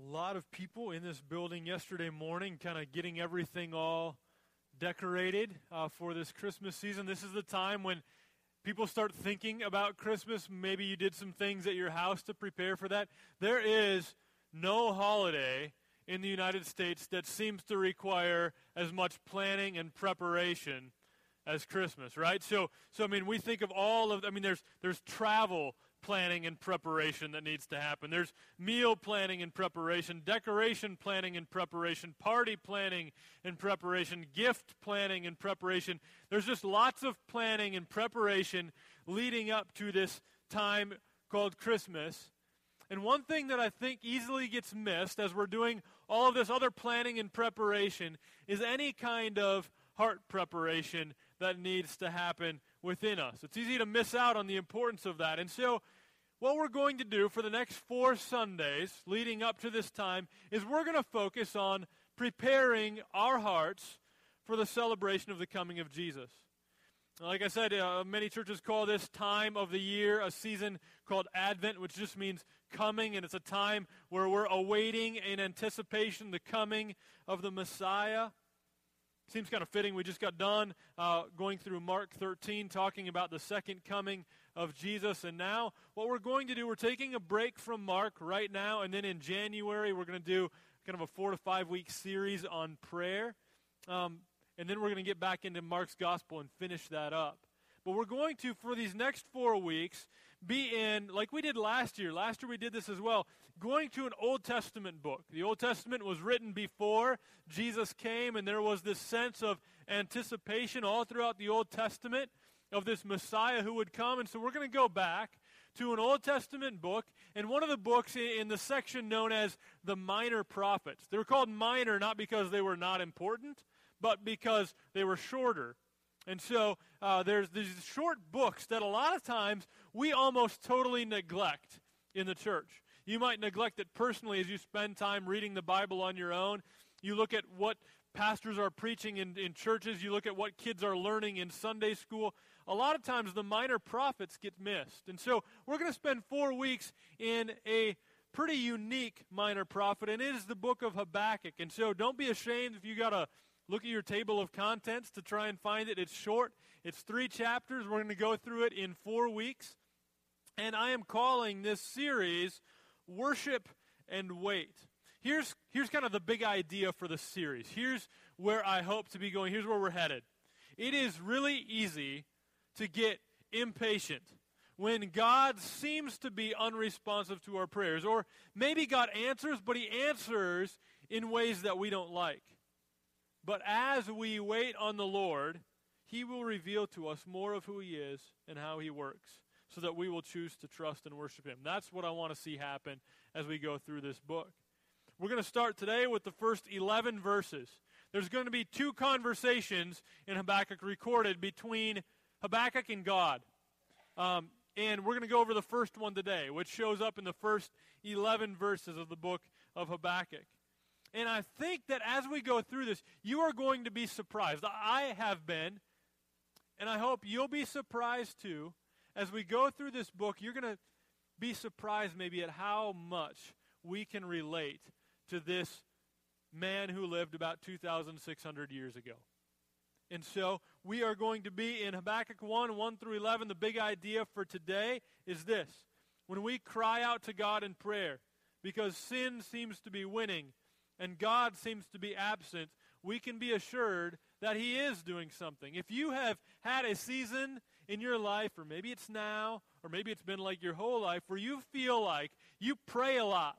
a lot of people in this building yesterday morning, kind of getting everything all decorated uh, for this Christmas season. This is the time when people start thinking about Christmas. Maybe you did some things at your house to prepare for that. There is no holiday in the United States that seems to require as much planning and preparation as Christmas, right? So, so I mean, we think of all of. I mean, there's there's travel planning and preparation that needs to happen. There's meal planning and preparation, decoration planning and preparation, party planning and preparation, gift planning and preparation. There's just lots of planning and preparation leading up to this time called Christmas. And one thing that I think easily gets missed as we're doing all of this other planning and preparation is any kind of heart preparation that needs to happen within us. It's easy to miss out on the importance of that. And so, what we're going to do for the next four Sundays leading up to this time is we're going to focus on preparing our hearts for the celebration of the coming of Jesus. Like I said, uh, many churches call this time of the year a season called Advent, which just means coming, and it's a time where we're awaiting in anticipation the coming of the Messiah. Seems kind of fitting. We just got done uh, going through Mark 13, talking about the second coming of Jesus. And now, what we're going to do, we're taking a break from Mark right now. And then in January, we're going to do kind of a four to five week series on prayer. Um, and then we're going to get back into Mark's gospel and finish that up. But we're going to, for these next four weeks, be in, like we did last year. Last year we did this as well, going to an Old Testament book. The Old Testament was written before Jesus came, and there was this sense of anticipation all throughout the Old Testament of this Messiah who would come. And so we're going to go back to an Old Testament book, and one of the books in the section known as the Minor Prophets. They were called minor not because they were not important, but because they were shorter. And so uh, there's these short books that a lot of times we almost totally neglect in the church. You might neglect it personally as you spend time reading the Bible on your own. You look at what pastors are preaching in, in churches, you look at what kids are learning in Sunday school. A lot of times the minor prophets get missed. And so we're going to spend four weeks in a pretty unique minor prophet, and it is the book of Habakkuk. And so don't be ashamed if you got to look at your table of contents to try and find it. It's short, it's three chapters. We're going to go through it in four weeks. And I am calling this series Worship and Wait. Here's, here's kind of the big idea for the series. Here's where I hope to be going. Here's where we're headed. It is really easy to get impatient when God seems to be unresponsive to our prayers. Or maybe God answers, but He answers in ways that we don't like. But as we wait on the Lord, He will reveal to us more of who He is and how He works so that we will choose to trust and worship Him. That's what I want to see happen as we go through this book. We're going to start today with the first 11 verses. There's going to be two conversations in Habakkuk recorded between Habakkuk and God. Um, and we're going to go over the first one today, which shows up in the first 11 verses of the book of Habakkuk. And I think that as we go through this, you are going to be surprised. I have been, and I hope you'll be surprised too. As we go through this book, you're going to be surprised maybe at how much we can relate to this man who lived about 2,600 years ago. And so we are going to be in Habakkuk 1 1 through 11. The big idea for today is this when we cry out to God in prayer, because sin seems to be winning and God seems to be absent, we can be assured that He is doing something. If you have had a season in your life, or maybe it's now, or maybe it's been like your whole life, where you feel like you pray a lot,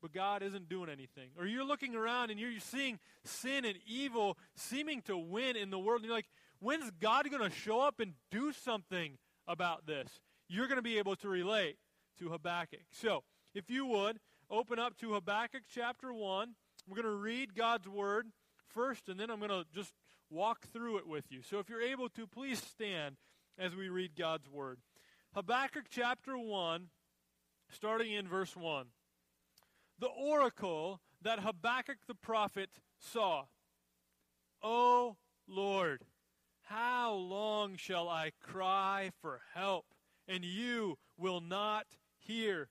but God isn't doing anything. Or you're looking around and you're seeing sin and evil seeming to win in the world, and you're like, when's God going to show up and do something about this? You're going to be able to relate to Habakkuk. So, if you would, open up to Habakkuk chapter 1. We're going to read God's word first, and then I'm going to just walk through it with you. So if you're able to, please stand as we read God's word. Habakkuk chapter 1, starting in verse 1. The oracle that Habakkuk the prophet saw. O Lord, how long shall I cry for help, and you will not hear?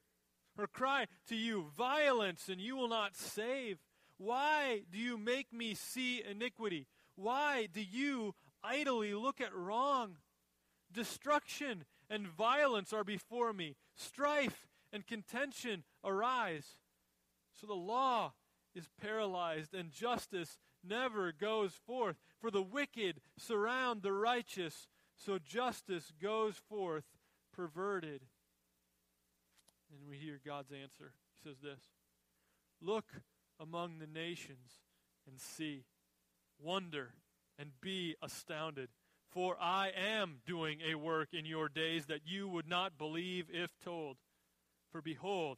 Or cry to you violence and you will not save? Why do you make me see iniquity? Why do you idly look at wrong? Destruction and violence are before me. Strife and contention arise. So the law is paralyzed and justice never goes forth. For the wicked surround the righteous, so justice goes forth perverted. And we hear God's answer. He says this Look among the nations and see, wonder and be astounded. For I am doing a work in your days that you would not believe if told. For behold,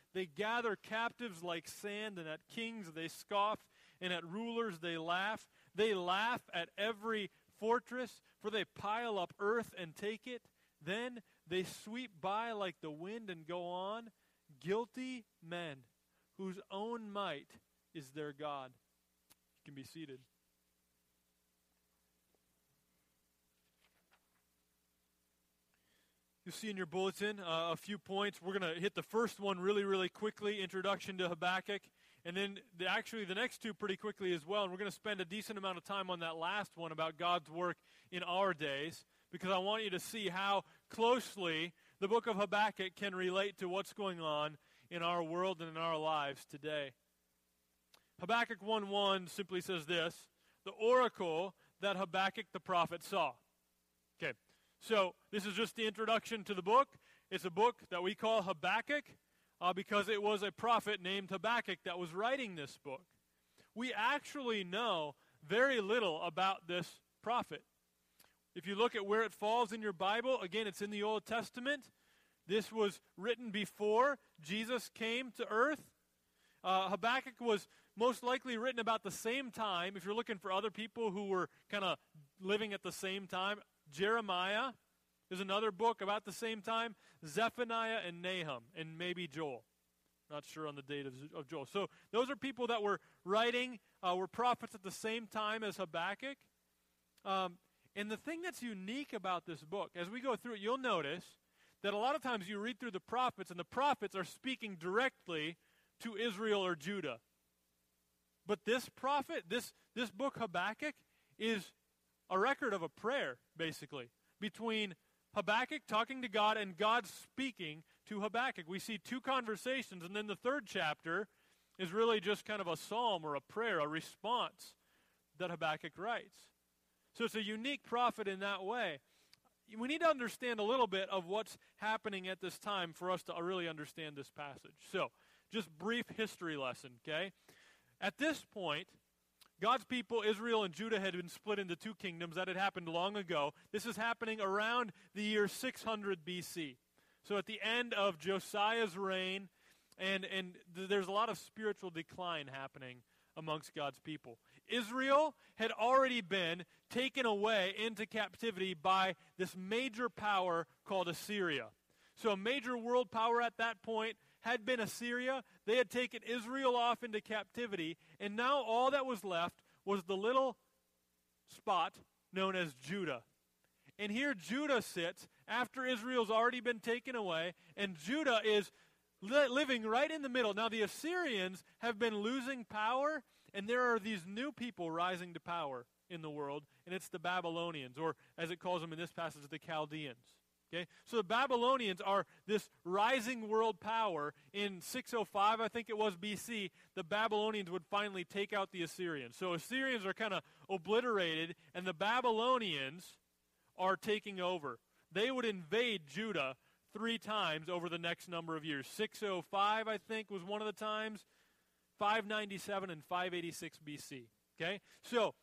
They gather captives like sand, and at kings they scoff, and at rulers they laugh. They laugh at every fortress, for they pile up earth and take it. Then they sweep by like the wind and go on. Guilty men whose own might is their God. You can be seated. You'll see in your bulletin uh, a few points. We're going to hit the first one really, really quickly introduction to Habakkuk. And then the, actually the next two pretty quickly as well. And we're going to spend a decent amount of time on that last one about God's work in our days because I want you to see how closely the book of Habakkuk can relate to what's going on in our world and in our lives today. Habakkuk 1:1 simply says this, the oracle that Habakkuk the prophet saw. Okay. So, this is just the introduction to the book. It's a book that we call Habakkuk uh, because it was a prophet named Habakkuk that was writing this book. We actually know very little about this prophet. If you look at where it falls in your Bible, again, it's in the Old Testament. This was written before Jesus came to earth. Uh, Habakkuk was most likely written about the same time. If you're looking for other people who were kind of living at the same time, Jeremiah is another book about the same time. Zephaniah and Nahum, and maybe Joel. Not sure on the date of, of Joel. So those are people that were writing, uh, were prophets at the same time as Habakkuk. Um, and the thing that's unique about this book, as we go through it, you'll notice that a lot of times you read through the prophets, and the prophets are speaking directly to Israel or Judah. But this prophet, this, this book, Habakkuk, is a record of a prayer, basically, between Habakkuk talking to God and God speaking to Habakkuk. We see two conversations, and then the third chapter is really just kind of a psalm or a prayer, a response that Habakkuk writes. So it's a unique prophet in that way. We need to understand a little bit of what's happening at this time for us to really understand this passage. So, just brief history lesson, okay? At this point, God's people, Israel and Judah, had been split into two kingdoms. That had happened long ago. This is happening around the year 600 BC. So at the end of Josiah's reign, and, and th- there's a lot of spiritual decline happening amongst God's people. Israel had already been taken away into captivity by this major power called Assyria. So, a major world power at that point had been Assyria. They had taken Israel off into captivity, and now all that was left was the little spot known as Judah. And here Judah sits after Israel's already been taken away, and Judah is li- living right in the middle. Now, the Assyrians have been losing power, and there are these new people rising to power in the world, and it's the Babylonians, or as it calls them in this passage, the Chaldeans. Okay? So the Babylonians are this rising world power. In 605, I think it was BC, the Babylonians would finally take out the Assyrians. So Assyrians are kind of obliterated, and the Babylonians are taking over. They would invade Judah three times over the next number of years. 605, I think, was one of the times. 597 and 586 BC. Okay? So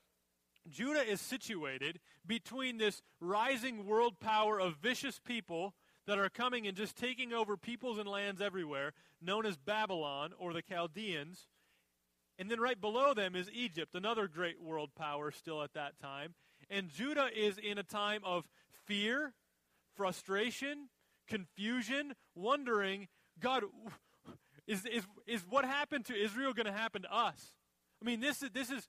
Judah is situated between this rising world power of vicious people that are coming and just taking over peoples and lands everywhere, known as Babylon or the Chaldeans. And then right below them is Egypt, another great world power still at that time. And Judah is in a time of fear, frustration, confusion, wondering, God, is, is, is what happened to Israel going to happen to us? I mean, this is, this is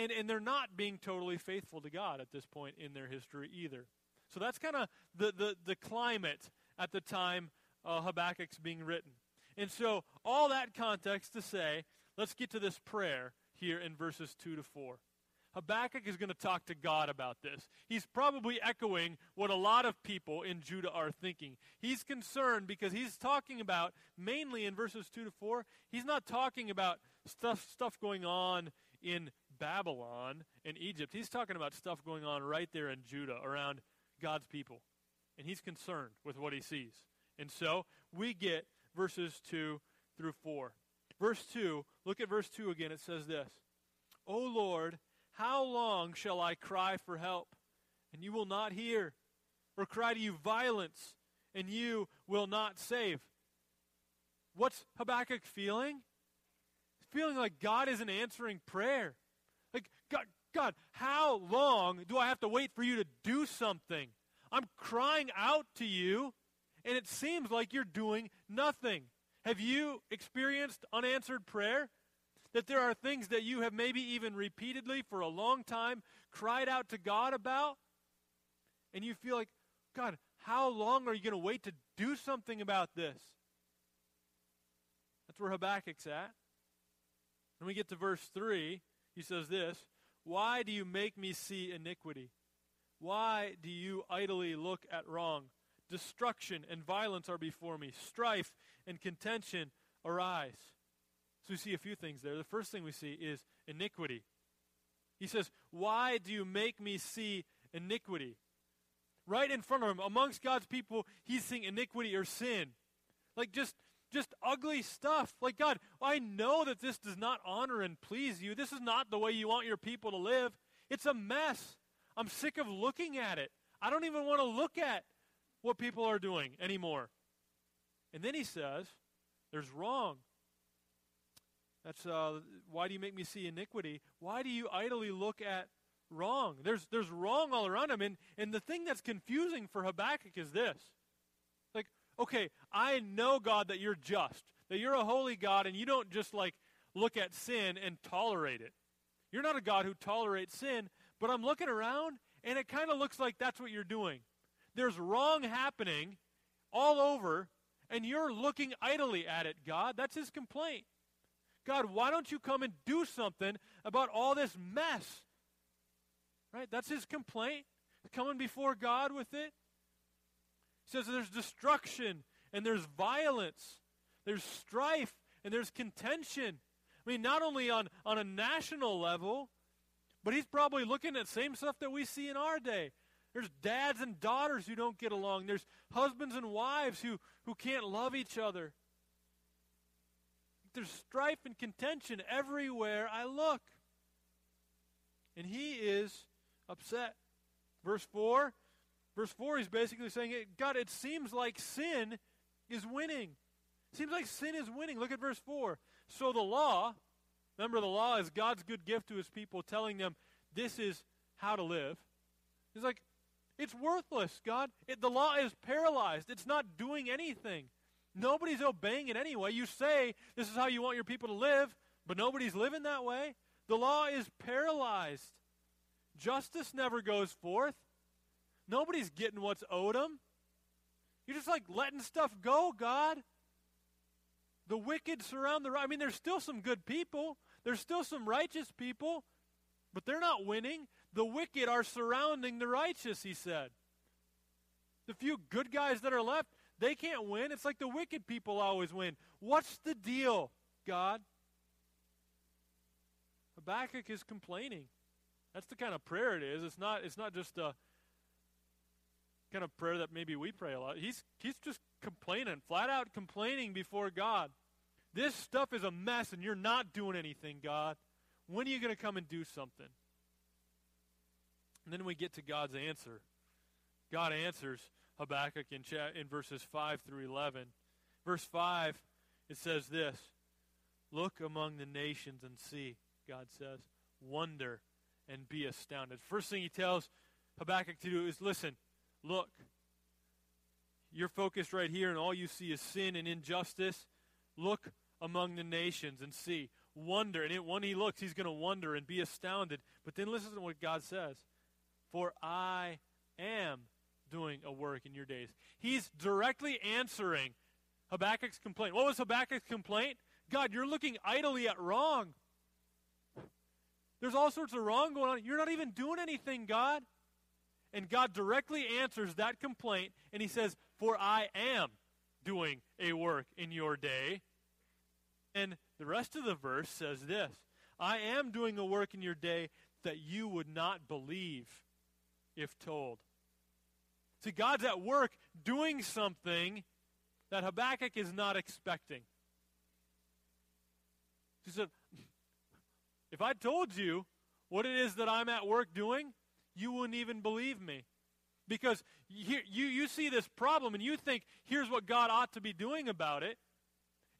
and, and they're not being totally faithful to God at this point in their history either. So that's kind of the, the, the climate at the time uh, Habakkuk's being written. And so, all that context to say, let's get to this prayer here in verses 2 to 4. Habakkuk is going to talk to God about this. He's probably echoing what a lot of people in Judah are thinking. He's concerned because he's talking about, mainly in verses 2 to 4, he's not talking about stuff, stuff going on in Babylon and Egypt. He's talking about stuff going on right there in Judah around God's people. And he's concerned with what he sees. And so we get verses 2 through 4. Verse 2, look at verse 2 again. It says this O Lord, how long shall I cry for help, and you will not hear? Or cry to you violence, and you will not save? What's Habakkuk feeling? Feeling like God isn't answering prayer. God, how long do I have to wait for you to do something? I'm crying out to you, and it seems like you're doing nothing. Have you experienced unanswered prayer? That there are things that you have maybe even repeatedly for a long time cried out to God about, and you feel like, God, how long are you going to wait to do something about this? That's where Habakkuk's at. When we get to verse 3, he says this Why do you make me see iniquity? Why do you idly look at wrong? Destruction and violence are before me, strife and contention arise. So we see a few things there. The first thing we see is iniquity. He says, Why do you make me see iniquity? Right in front of him, amongst God's people, he's seeing iniquity or sin. Like just just ugly stuff. Like, God, I know that this does not honor and please you. This is not the way you want your people to live. It's a mess. I'm sick of looking at it. I don't even want to look at what people are doing anymore. And then he says, There's wrong. That's uh, why do you make me see iniquity? Why do you idly look at wrong? There's, there's wrong all around him. And, and the thing that's confusing for Habakkuk is this okay, I know, God, that you're just, that you're a holy God, and you don't just like look at sin and tolerate it. You're not a God who tolerates sin, but I'm looking around, and it kind of looks like that's what you're doing. There's wrong happening all over, and you're looking idly at it, God. That's his complaint. God, why don't you come and do something about all this mess? Right? That's his complaint. Coming before God with it. He says there's destruction and there's violence, there's strife and there's contention. I mean, not only on, on a national level, but he's probably looking at same stuff that we see in our day. There's dads and daughters who don't get along. There's husbands and wives who, who can't love each other. There's strife and contention everywhere I look. And he is upset. Verse 4 Verse 4, he's basically saying, God, it seems like sin is winning. Seems like sin is winning. Look at verse 4. So the law, remember the law is God's good gift to his people, telling them this is how to live. He's like, it's worthless, God. It, the law is paralyzed. It's not doing anything. Nobody's obeying it anyway. You say this is how you want your people to live, but nobody's living that way. The law is paralyzed. Justice never goes forth. Nobody's getting what's owed them. You're just like letting stuff go, God. The wicked surround the right. I mean, there's still some good people. There's still some righteous people, but they're not winning. The wicked are surrounding the righteous, he said. The few good guys that are left, they can't win. It's like the wicked people always win. What's the deal, God? Habakkuk is complaining. That's the kind of prayer it is. It's not, it's not just a kind of prayer that maybe we pray a lot. He's, he's just complaining, flat out complaining before God. This stuff is a mess and you're not doing anything, God. When are you going to come and do something? And then we get to God's answer. God answers Habakkuk in, cha- in verses 5 through 11. Verse 5, it says this Look among the nations and see, God says. Wonder and be astounded. First thing he tells Habakkuk to do is listen, look. You're focused right here, and all you see is sin and injustice. Look among the nations and see. Wonder. And it, when he looks, he's going to wonder and be astounded. But then listen to what God says For I am doing a work in your days. He's directly answering Habakkuk's complaint. What was Habakkuk's complaint? God, you're looking idly at wrong. There's all sorts of wrong going on. You're not even doing anything, God. And God directly answers that complaint, and he says, For I am doing a work in your day. And the rest of the verse says this I am doing a work in your day that you would not believe if told. See, God's at work doing something that Habakkuk is not expecting. He said, If I told you what it is that I'm at work doing, you wouldn't even believe me. Because you, you, you see this problem and you think, here's what God ought to be doing about it.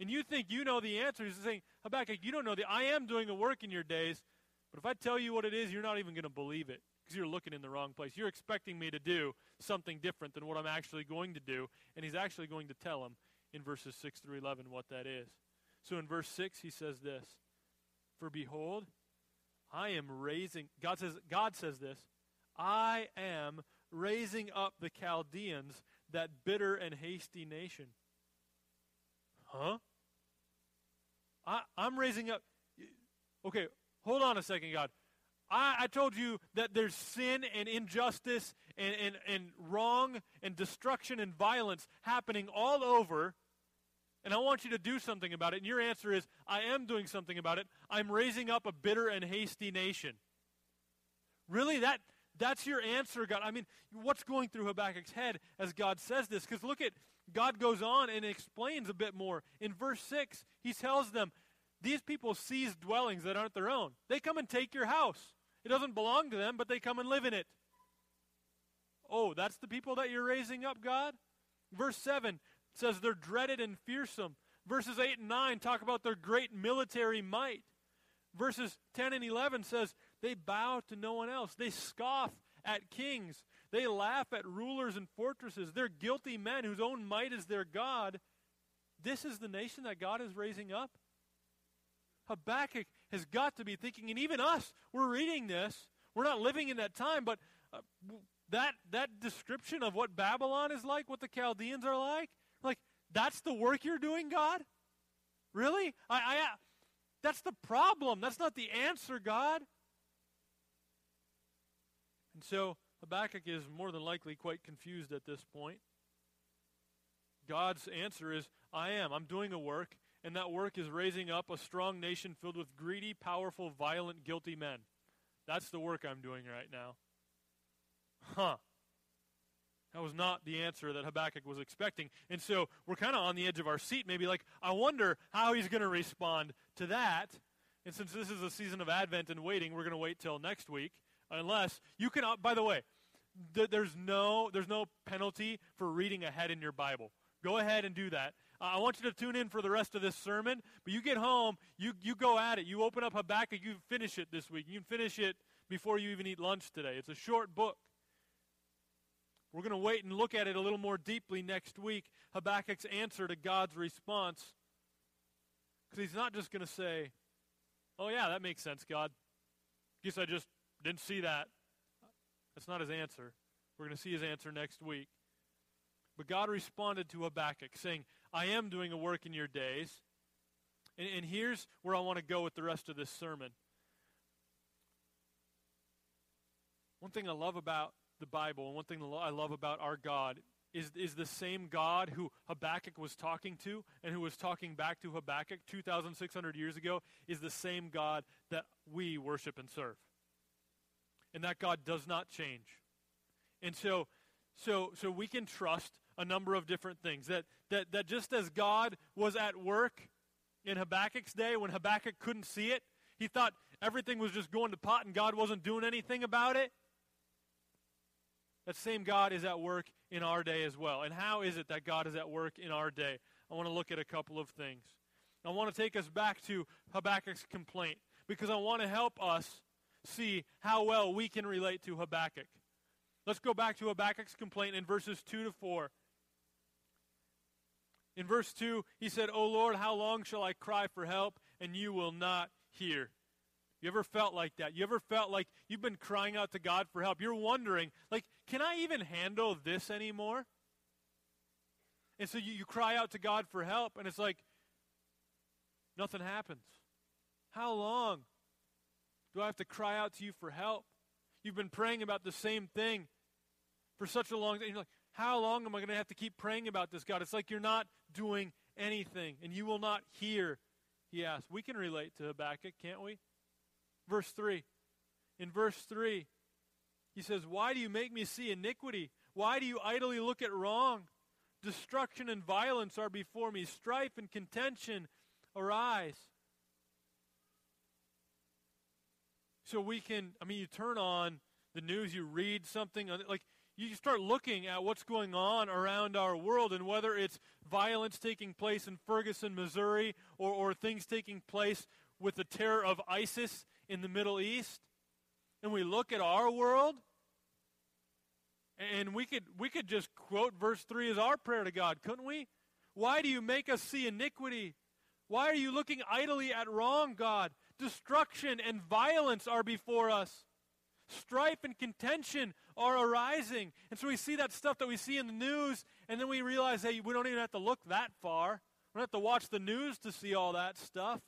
And you think you know the answer. He's saying, Habakkuk, you don't know the I am doing the work in your days, but if I tell you what it is, you're not even going to believe it because you're looking in the wrong place. You're expecting me to do something different than what I'm actually going to do. And he's actually going to tell him in verses 6 through 11 what that is. So in verse 6, he says this For behold, I am raising, God says, God says this, I am raising up the Chaldeans, that bitter and hasty nation. Huh? I, I'm raising up. Okay, hold on a second, God. I, I told you that there's sin and injustice and, and, and wrong and destruction and violence happening all over, and I want you to do something about it. And your answer is, I am doing something about it. I'm raising up a bitter and hasty nation. Really? That, that's your answer, God. I mean, what's going through Habakkuk's head as God says this? Because look at, God goes on and explains a bit more. In verse 6, he tells them, These people seize dwellings that aren't their own. They come and take your house. It doesn't belong to them, but they come and live in it. Oh, that's the people that you're raising up, God? Verse 7 says they're dreaded and fearsome. Verses 8 and 9 talk about their great military might. Verses 10 and 11 says they bow to no one else. They scoff at kings. They laugh at rulers and fortresses. They're guilty men whose own might is their God. This is the nation that God is raising up. Habakkuk has got to be thinking, and even us, we're reading this. We're not living in that time, but uh, that, that description of what Babylon is like, what the Chaldeans are like, like, that's the work you're doing, God? Really? I, I, uh, that's the problem. That's not the answer, God. And so Habakkuk is more than likely quite confused at this point. God's answer is, I am. I'm doing a work, and that work is raising up a strong nation filled with greedy, powerful, violent, guilty men. That's the work I'm doing right now. Huh. That was not the answer that Habakkuk was expecting. And so we're kind of on the edge of our seat, maybe like, I wonder how he's going to respond to that. And since this is a season of Advent and waiting, we're going to wait till next week. Unless you can, uh, by the way, th- there's no there's no penalty for reading ahead in your Bible. Go ahead and do that. Uh, I want you to tune in for the rest of this sermon, but you get home, you, you go at it. You open up Habakkuk, you finish it this week. You can finish it before you even eat lunch today. It's a short book. We're going to wait and look at it a little more deeply next week. Habakkuk's answer to God's response. Because he's not just going to say, Oh, yeah, that makes sense, God. Guess I just didn't see that. That's not his answer. We're going to see his answer next week. But God responded to Habakkuk, saying, I am doing a work in your days. And, and here's where I want to go with the rest of this sermon. One thing I love about the Bible, and one thing I love about our God, is, is the same God who Habakkuk was talking to and who was talking back to Habakkuk 2,600 years ago, is the same God that we worship and serve. And that God does not change. And so, so, so we can trust a number of different things. That, that, that just as God was at work in Habakkuk's day when Habakkuk couldn't see it, he thought everything was just going to pot and God wasn't doing anything about it. that same God is at work in our day as well. And how is it that God is at work in our day? I want to look at a couple of things. I want to take us back to Habakkuk's complaint because I want to help us see how well we can relate to Habakkuk. Let's go back to Habakkuk's complaint in verses 2 to 4. In verse 2, he said, O Lord, how long shall I cry for help, and you will not hear? You ever felt like that? You ever felt like you've been crying out to God for help? You're wondering, like, can I even handle this anymore? And so you, you cry out to God for help, and it's like, nothing happens. How long do I have to cry out to you for help? You've been praying about the same thing for such a long time. You're like, how long am I going to have to keep praying about this, God? It's like you're not doing anything, and you will not hear, he asks. We can relate to Habakkuk, can't we? Verse 3. In verse 3, he says, Why do you make me see iniquity? Why do you idly look at wrong? Destruction and violence are before me, strife and contention arise. So we can, I mean, you turn on the news, you read something, like you start looking at what's going on around our world and whether it's violence taking place in Ferguson, Missouri, or, or things taking place with the terror of ISIS in the Middle East, and we look at our world, and we could we could just quote verse 3 as our prayer to God, couldn't we? Why do you make us see iniquity? Why are you looking idly at wrong, God? Destruction and violence are before us. Strife and contention are arising. And so we see that stuff that we see in the news, and then we realize, hey, we don't even have to look that far. We don't have to watch the news to see all that stuff,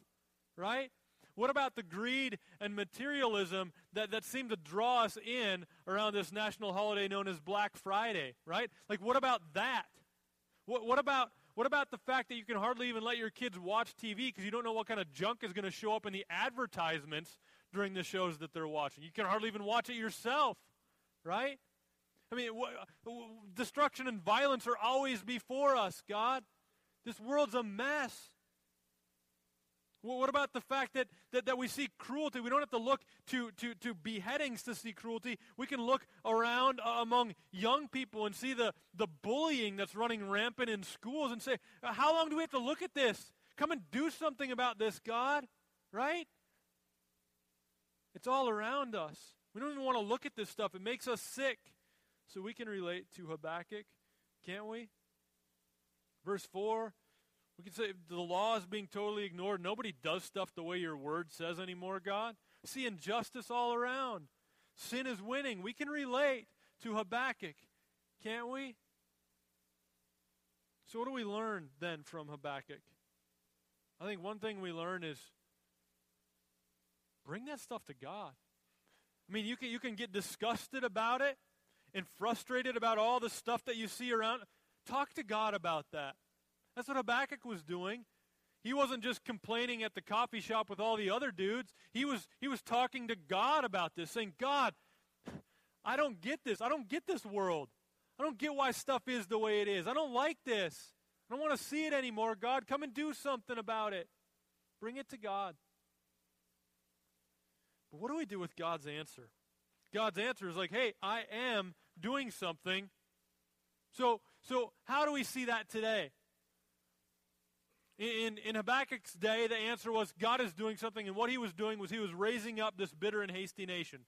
right? What about the greed and materialism that, that seem to draw us in around this national holiday known as Black Friday, right? Like, what about that? What, what about what about the fact that you can hardly even let your kids watch TV because you don't know what kind of junk is going to show up in the advertisements during the shows that they're watching? You can hardly even watch it yourself, right? I mean, destruction and violence are always before us, God. This world's a mess. Well, what about the fact that, that, that we see cruelty? We don't have to look to, to, to beheadings to see cruelty. We can look around uh, among young people and see the, the bullying that's running rampant in schools and say, uh, how long do we have to look at this? Come and do something about this, God, right? It's all around us. We don't even want to look at this stuff. It makes us sick. So we can relate to Habakkuk, can't we? Verse 4 we can say the law is being totally ignored. Nobody does stuff the way your word says anymore, God. See injustice all around. Sin is winning. We can relate to Habakkuk, can't we? So, what do we learn then from Habakkuk? I think one thing we learn is bring that stuff to God. I mean, you can, you can get disgusted about it and frustrated about all the stuff that you see around. Talk to God about that. That's what Habakkuk was doing. He wasn't just complaining at the coffee shop with all the other dudes. He was, he was talking to God about this, saying, God, I don't get this. I don't get this world. I don't get why stuff is the way it is. I don't like this. I don't want to see it anymore. God, come and do something about it. Bring it to God. But what do we do with God's answer? God's answer is like, hey, I am doing something. So, so how do we see that today? In, in Habakkuk's day, the answer was God is doing something, and what he was doing was he was raising up this bitter and hasty nation.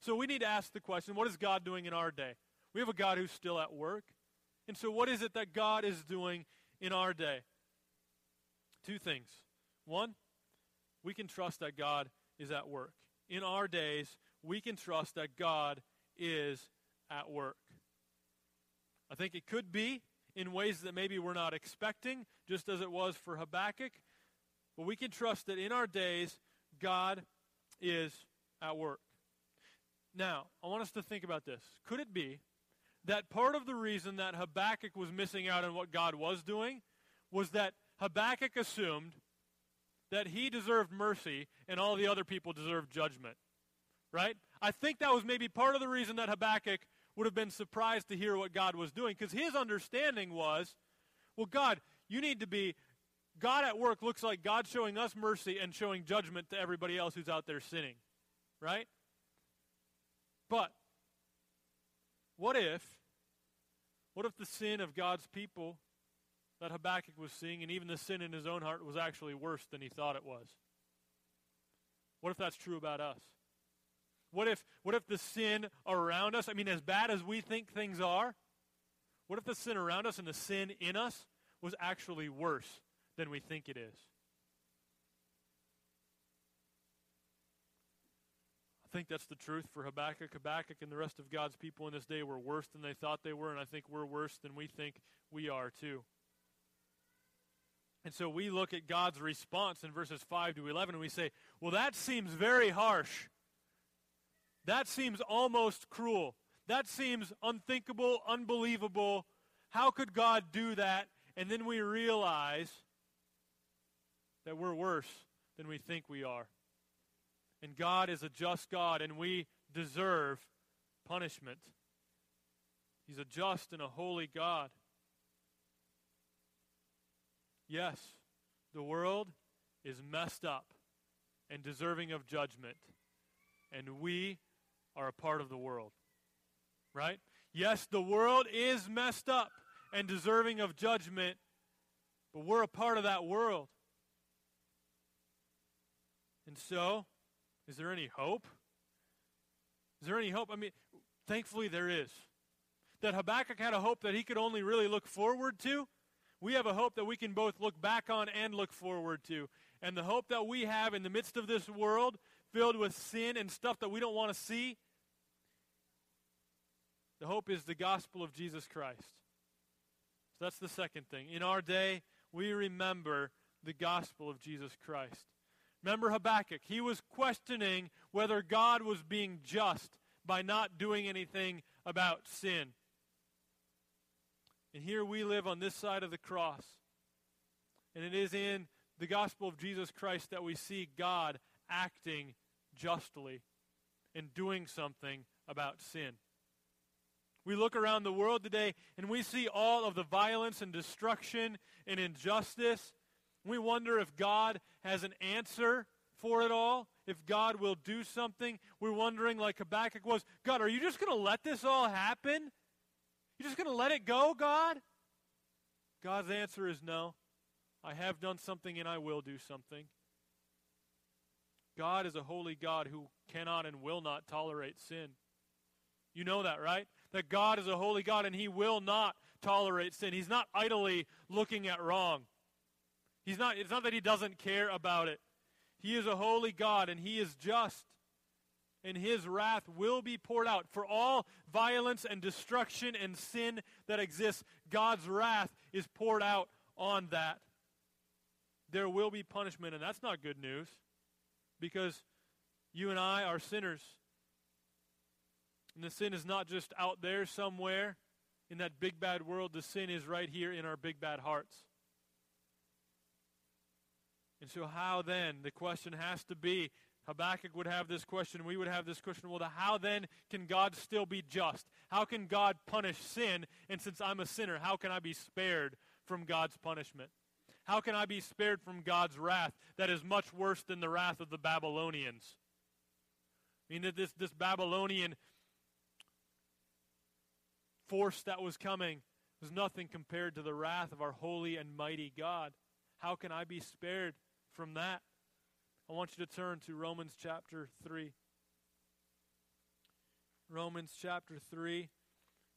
So we need to ask the question what is God doing in our day? We have a God who's still at work. And so, what is it that God is doing in our day? Two things. One, we can trust that God is at work. In our days, we can trust that God is at work. I think it could be in ways that maybe we're not expecting, just as it was for Habakkuk. But we can trust that in our days, God is at work. Now, I want us to think about this. Could it be that part of the reason that Habakkuk was missing out on what God was doing was that Habakkuk assumed that he deserved mercy and all the other people deserved judgment? Right? I think that was maybe part of the reason that Habakkuk would have been surprised to hear what God was doing because his understanding was, well, God, you need to be, God at work looks like God showing us mercy and showing judgment to everybody else who's out there sinning, right? But what if, what if the sin of God's people that Habakkuk was seeing, and even the sin in his own heart, was actually worse than he thought it was? What if that's true about us? What if, what if the sin around us, I mean, as bad as we think things are, what if the sin around us and the sin in us was actually worse than we think it is? I think that's the truth for Habakkuk. Habakkuk and the rest of God's people in this day were worse than they thought they were, and I think we're worse than we think we are too. And so we look at God's response in verses 5 to 11 and we say, well, that seems very harsh. That seems almost cruel. That seems unthinkable, unbelievable. How could God do that? And then we realize that we're worse than we think we are. And God is a just God, and we deserve punishment. He's a just and a holy God. Yes, the world is messed up and deserving of judgment, and we are a part of the world. Right? Yes, the world is messed up and deserving of judgment, but we're a part of that world. And so, is there any hope? Is there any hope? I mean, thankfully there is. That Habakkuk had a hope that he could only really look forward to. We have a hope that we can both look back on and look forward to. And the hope that we have in the midst of this world filled with sin and stuff that we don't want to see, the hope is the gospel of Jesus Christ. So that's the second thing. In our day, we remember the gospel of Jesus Christ. Remember Habakkuk. He was questioning whether God was being just by not doing anything about sin. And here we live on this side of the cross. And it is in the gospel of Jesus Christ that we see God acting justly and doing something about sin. We look around the world today and we see all of the violence and destruction and injustice we wonder if God has an answer for it all, if God will do something. We're wondering, like Habakkuk was, God, are you just going to let this all happen? You're just going to let it go, God? God's answer is no. I have done something and I will do something. God is a holy God who cannot and will not tolerate sin. You know that, right? That God is a holy God and he will not tolerate sin. He's not idly looking at wrong. He's not, it's not that he doesn't care about it. He is a holy God and he is just. And his wrath will be poured out for all violence and destruction and sin that exists. God's wrath is poured out on that. There will be punishment, and that's not good news because you and I are sinners. And the sin is not just out there somewhere in that big bad world, the sin is right here in our big bad hearts. And so, how then? The question has to be Habakkuk would have this question, we would have this question. Well, how then can God still be just? How can God punish sin? And since I'm a sinner, how can I be spared from God's punishment? How can I be spared from God's wrath that is much worse than the wrath of the Babylonians? I mean, that this, this Babylonian force that was coming was nothing compared to the wrath of our holy and mighty God. How can I be spared? from that, I want you to turn to Romans chapter 3. Romans chapter 3,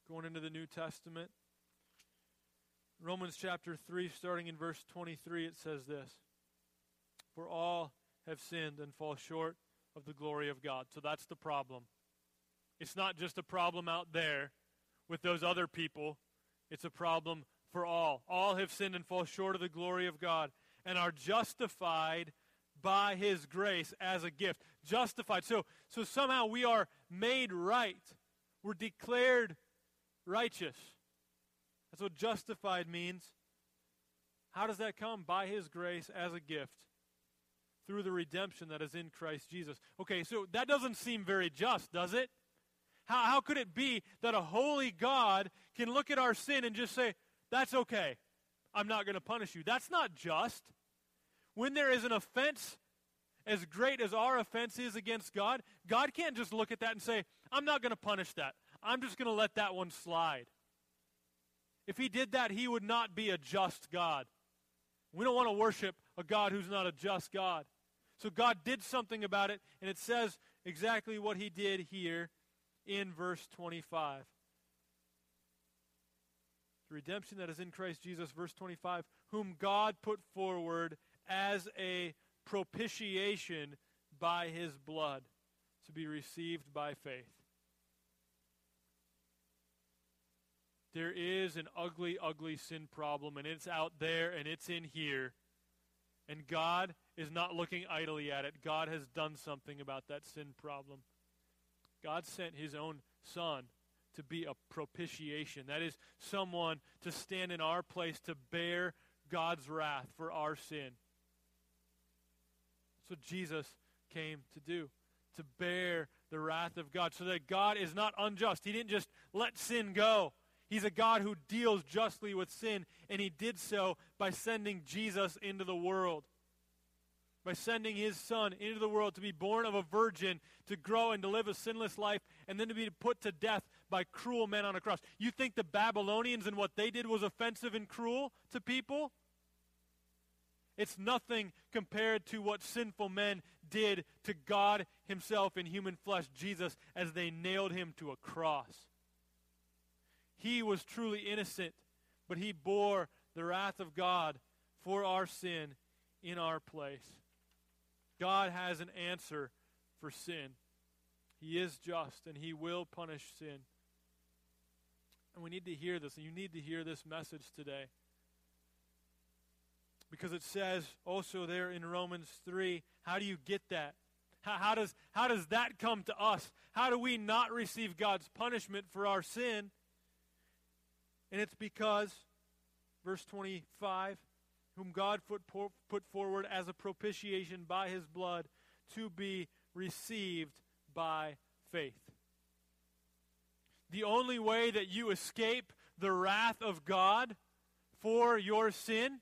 going into the New Testament. Romans chapter 3, starting in verse 23, it says this For all have sinned and fall short of the glory of God. So that's the problem. It's not just a problem out there with those other people, it's a problem for all. All have sinned and fall short of the glory of God and are justified by his grace as a gift. Justified. So, so somehow we are made right. We're declared righteous. That's what justified means. How does that come? By his grace as a gift through the redemption that is in Christ Jesus. Okay, so that doesn't seem very just, does it? How, how could it be that a holy God can look at our sin and just say, that's okay? I'm not going to punish you. That's not just. When there is an offense as great as our offense is against God, God can't just look at that and say, I'm not going to punish that. I'm just going to let that one slide. If he did that, he would not be a just God. We don't want to worship a God who's not a just God. So God did something about it, and it says exactly what he did here in verse 25. The redemption that is in Christ Jesus, verse 25, whom God put forward as a propitiation by his blood to be received by faith. There is an ugly, ugly sin problem, and it's out there and it's in here. And God is not looking idly at it. God has done something about that sin problem. God sent his own Son to be a propitiation. That is, someone to stand in our place to bear God's wrath for our sin. That's what Jesus came to do, to bear the wrath of God, so that God is not unjust. He didn't just let sin go. He's a God who deals justly with sin, and he did so by sending Jesus into the world. By sending his son into the world to be born of a virgin, to grow and to live a sinless life, and then to be put to death by cruel men on a cross. You think the Babylonians and what they did was offensive and cruel to people? It's nothing compared to what sinful men did to God Himself in human flesh, Jesus, as they nailed Him to a cross. He was truly innocent, but he bore the wrath of God for our sin in our place. God has an answer for sin. He is just and he will punish sin. And we need to hear this, and you need to hear this message today. Because it says also there in Romans 3, how do you get that? How, how, does, how does that come to us? How do we not receive God's punishment for our sin? And it's because, verse 25, whom God put, put forward as a propitiation by his blood to be received by faith. The only way that you escape the wrath of God for your sin,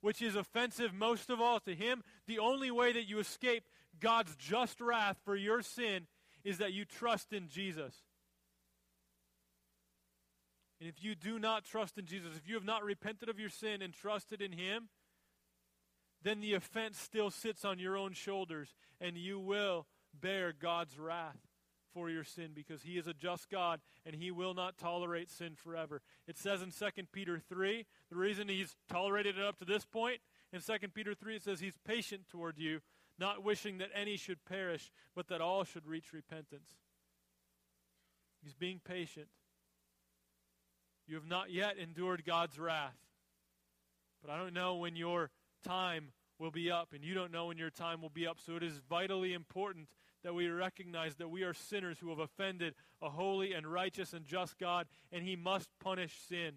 which is offensive most of all to him, the only way that you escape God's just wrath for your sin is that you trust in Jesus. And if you do not trust in Jesus, if you have not repented of your sin and trusted in Him, then the offense still sits on your own shoulders, and you will bear God's wrath for your sin because He is a just God and He will not tolerate sin forever. It says in 2 Peter 3, the reason He's tolerated it up to this point, in 2 Peter 3, it says He's patient toward you, not wishing that any should perish, but that all should reach repentance. He's being patient. You have not yet endured God's wrath. But I don't know when your time will be up, and you don't know when your time will be up. So it is vitally important that we recognize that we are sinners who have offended a holy and righteous and just God, and He must punish sin.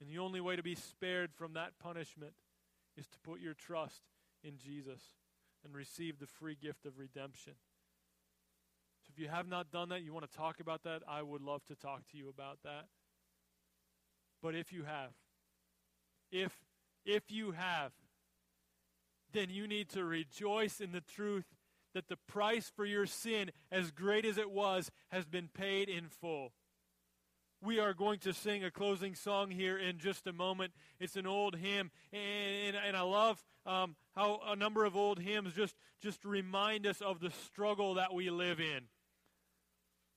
And the only way to be spared from that punishment is to put your trust in Jesus and receive the free gift of redemption. So if you have not done that, you want to talk about that, I would love to talk to you about that. But if you have, if if you have, then you need to rejoice in the truth that the price for your sin, as great as it was, has been paid in full. We are going to sing a closing song here in just a moment. It's an old hymn, and, and, I love um, how a number of old hymns just, just remind us of the struggle that we live in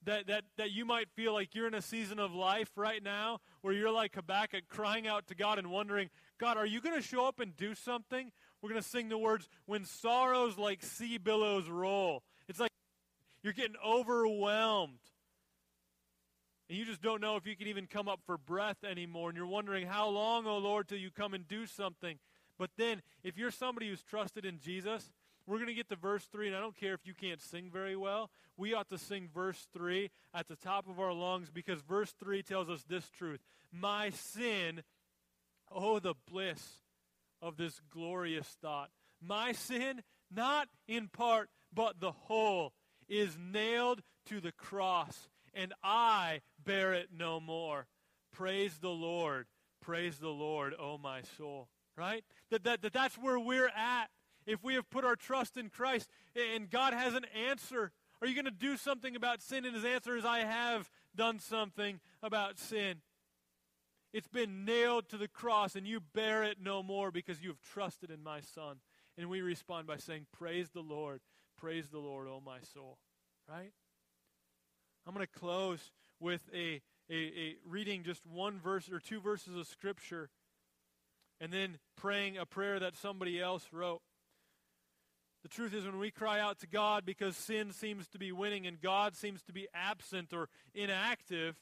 that, that, that you might feel like you're in a season of life right now where you're like Habakkuk crying out to God and wondering, God, are you going to show up and do something? We're going to sing the words, when sorrows like sea billows roll. It's like you're getting overwhelmed. And you just don't know if you can even come up for breath anymore. And you're wondering, how long, oh Lord, till you come and do something? But then, if you're somebody who's trusted in Jesus, we're going to get to verse 3, and I don't care if you can't sing very well. We ought to sing verse 3 at the top of our lungs because verse 3 tells us this truth My sin, oh, the bliss of this glorious thought. My sin, not in part, but the whole, is nailed to the cross, and I bear it no more. Praise the Lord. Praise the Lord, oh my soul. Right? That, that, that that's where we're at if we have put our trust in Christ and God has an answer, Are you going to do something about sin? And his answer is, I have done something about sin. It's been nailed to the cross, and you bear it no more because you have trusted in my Son. And we respond by saying, Praise the Lord. Praise the Lord, O my soul. Right? I'm going to close with a, a, a reading just one verse or two verses of Scripture and then praying a prayer that somebody else wrote. The truth is, when we cry out to God because sin seems to be winning and God seems to be absent or inactive,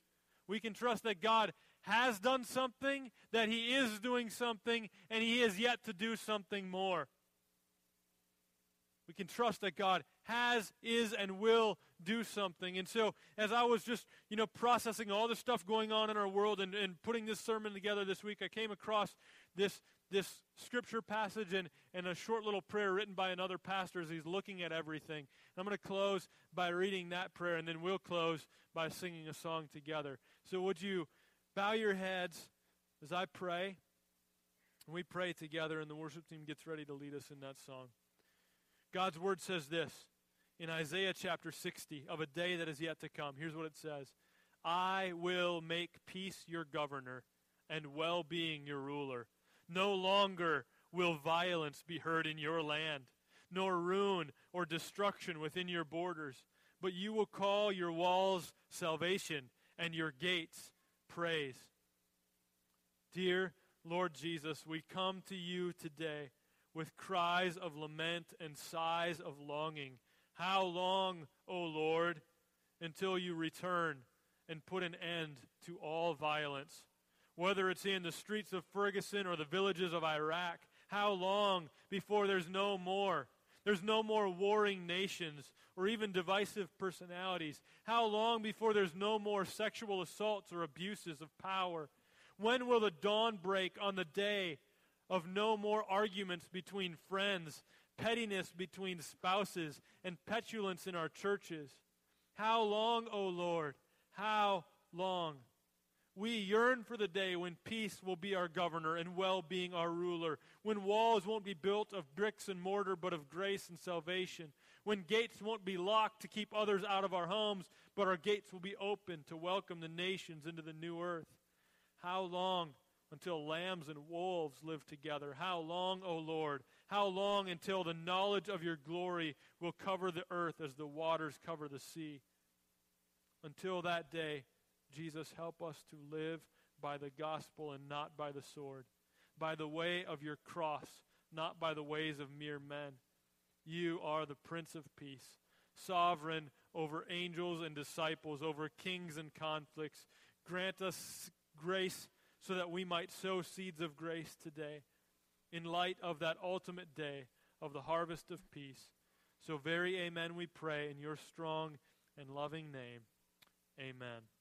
we can trust that God has done something, that He is doing something, and He is yet to do something more. We can trust that God has, is, and will do something. And so, as I was just, you know, processing all the stuff going on in our world and, and putting this sermon together this week, I came across this, this scripture passage and, and a short little prayer written by another pastor as he's looking at everything. And I'm going to close by reading that prayer, and then we'll close by singing a song together. So, would you bow your heads as I pray? And we pray together, and the worship team gets ready to lead us in that song. God's word says this in Isaiah chapter 60 of a day that is yet to come. Here's what it says I will make peace your governor and well being your ruler. No longer will violence be heard in your land, nor ruin or destruction within your borders, but you will call your walls salvation and your gates praise. Dear Lord Jesus, we come to you today with cries of lament and sighs of longing. How long, O Lord, until you return and put an end to all violence? Whether it's in the streets of Ferguson or the villages of Iraq, how long before there's no more? There's no more warring nations or even divisive personalities. How long before there's no more sexual assaults or abuses of power? When will the dawn break on the day of no more arguments between friends, pettiness between spouses, and petulance in our churches. How long, O Lord? How long? We yearn for the day when peace will be our governor and well being our ruler, when walls won't be built of bricks and mortar but of grace and salvation, when gates won't be locked to keep others out of our homes, but our gates will be open to welcome the nations into the new earth. How long? until lambs and wolves live together? How long, O Lord? How long until the knowledge of your glory will cover the earth as the waters cover the sea? Until that day, Jesus, help us to live by the gospel and not by the sword, by the way of your cross, not by the ways of mere men. You are the Prince of Peace, sovereign over angels and disciples, over kings and conflicts. Grant us grace so that we might sow seeds of grace today in light of that ultimate day of the harvest of peace. So, very amen, we pray in your strong and loving name. Amen.